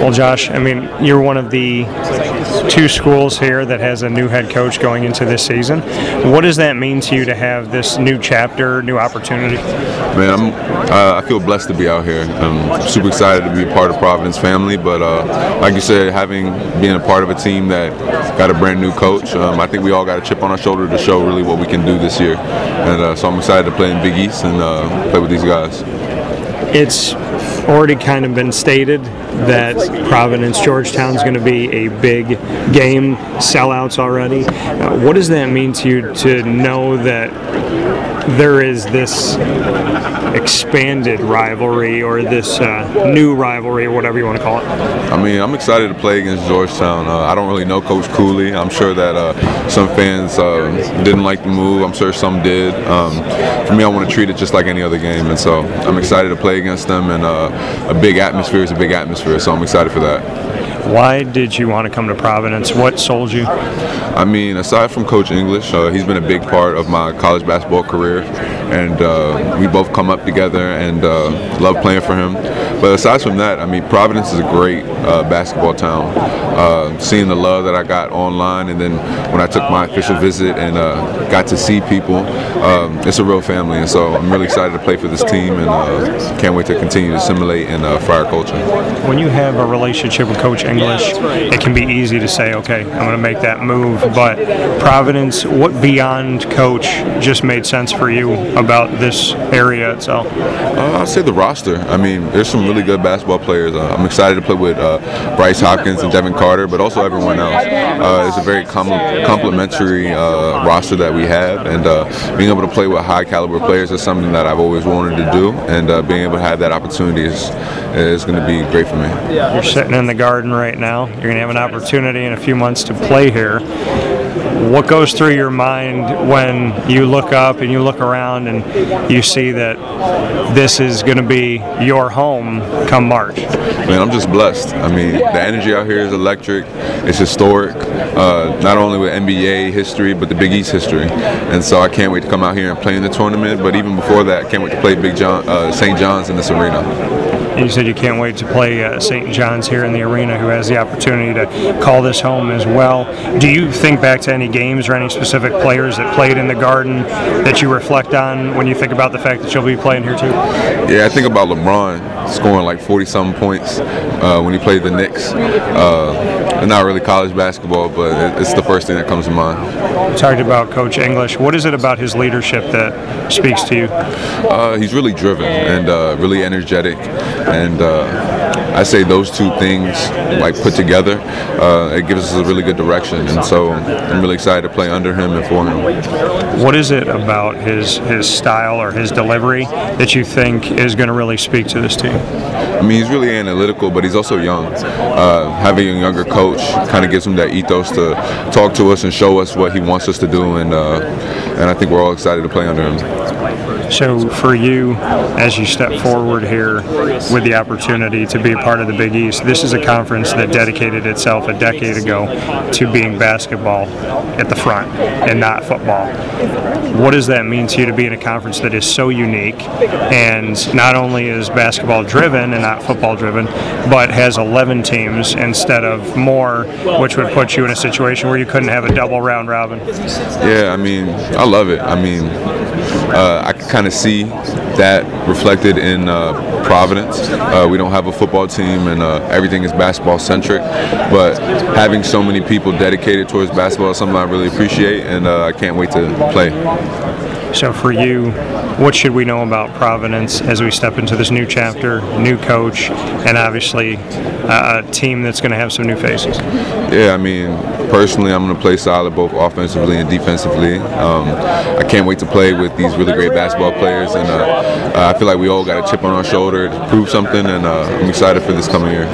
Well, Josh, I mean, you're one of the two schools here that has a new head coach going into this season. What does that mean to you to have this new chapter, new opportunity? Man, I'm, uh, I feel blessed to be out here. I'm super excited to be a part of Providence family. But uh, like you said, having being a part of a team that got a brand new coach, um, I think we all got a chip on our shoulder to show really what we can do this year. And uh, so I'm excited to play in Big East and uh, play with these guys. It's already kind of been stated that Providence Georgetown is going to be a big game, sellouts already. Uh, what does that mean to you to know that there is this expanded rivalry or this uh, new rivalry or whatever you want to call it? I mean, I'm excited to play against Georgetown. Uh, I don't really know Coach Cooley. I'm sure that uh, some fans uh, didn't like the move. I'm sure some did. Um, for me, I want to treat it just like any other game, and so I'm excited to play against them. And uh, a big atmosphere is a big atmosphere, so I'm excited for that. Why did you want to come to Providence? What sold you? I mean, aside from Coach English, uh, he's been a big part of my college basketball career, and uh, we both come up together and uh, love playing for him. But aside from that, I mean, Providence is a great uh, basketball town. Uh, seeing the love that I got online, and then when I took my official visit and uh, got to see people, um, it's a real family, and so I'm really excited to play for this team, and can't wait to continue to assimilate in Friar culture. When you have a relationship with Coach English, it can be easy to say, okay, I'm going to make that move. But Providence, what beyond coach just made sense for you about this area itself? Uh, I'd say the roster. I mean, there's some really good basketball players. Uh, I'm excited to play with uh, Bryce Hopkins and Devin Carter, but also everyone else. Uh, it's a very com- uh, roster that we have, and uh, being able to play with high caliber players is something that I've always wanted to do, and being able to have that opportunity is, is going to be great for me. You're sitting in the garden right now. You're going to have an opportunity in a few months to play here. What goes through your mind when you look up and you look around and you see that this is going to be your home come March? Man, I'm just blessed. I mean, the energy out here is electric. It's historic, uh, not only with NBA history, but the Big East history. And so I can't wait to come out here and play in the tournament. But even before that, I can't wait to play Big John, uh, St. John's in this arena. And you said you can't wait to play uh, St. John's here in the arena, who has the opportunity to call this home as well. Do you think back to any games or any specific players that played in the Garden that you reflect on when you think about the fact that you'll be playing here too? Yeah, I think about LeBron scoring like 40 something points uh, when he played the Knicks. Uh, not really college basketball, but it's the first thing that comes to mind. You talked about Coach English. What is it about his leadership that speaks to you? Uh, he's really driven and uh, really energetic and uh, I say those two things like put together, uh, it gives us a really good direction, and so I'm really excited to play under him and for him. What is it about his his style or his delivery that you think is going to really speak to this team? I mean, he's really analytical, but he's also young. Uh, having a younger coach kind of gives him that ethos to talk to us and show us what he wants us to do, and uh, and I think we're all excited to play under him. So, for you, as you step forward here with the opportunity to be a part of the Big East, this is a conference that dedicated itself a decade ago to being basketball at the front and not football. What does that mean to you to be in a conference that is so unique and not only is basketball driven and not football driven, but has 11 teams instead of more, which would put you in a situation where you couldn't have a double round robin? Yeah, I mean, I love it. I mean, uh, I can kind of see that reflected in uh, Providence. Uh, we don't have a football team, and uh, everything is basketball centric. But having so many people dedicated towards basketball is something I really appreciate, and uh, I can't wait to play. So, for you, what should we know about Providence as we step into this new chapter, new coach, and obviously uh, a team that's going to have some new faces? Yeah, I mean, personally, I'm going to play solid both offensively and defensively. Um, I can't wait to play with these really great basketball players, and uh, I feel like we all got a chip on our shoulder to prove something, and uh, I'm excited for this coming year.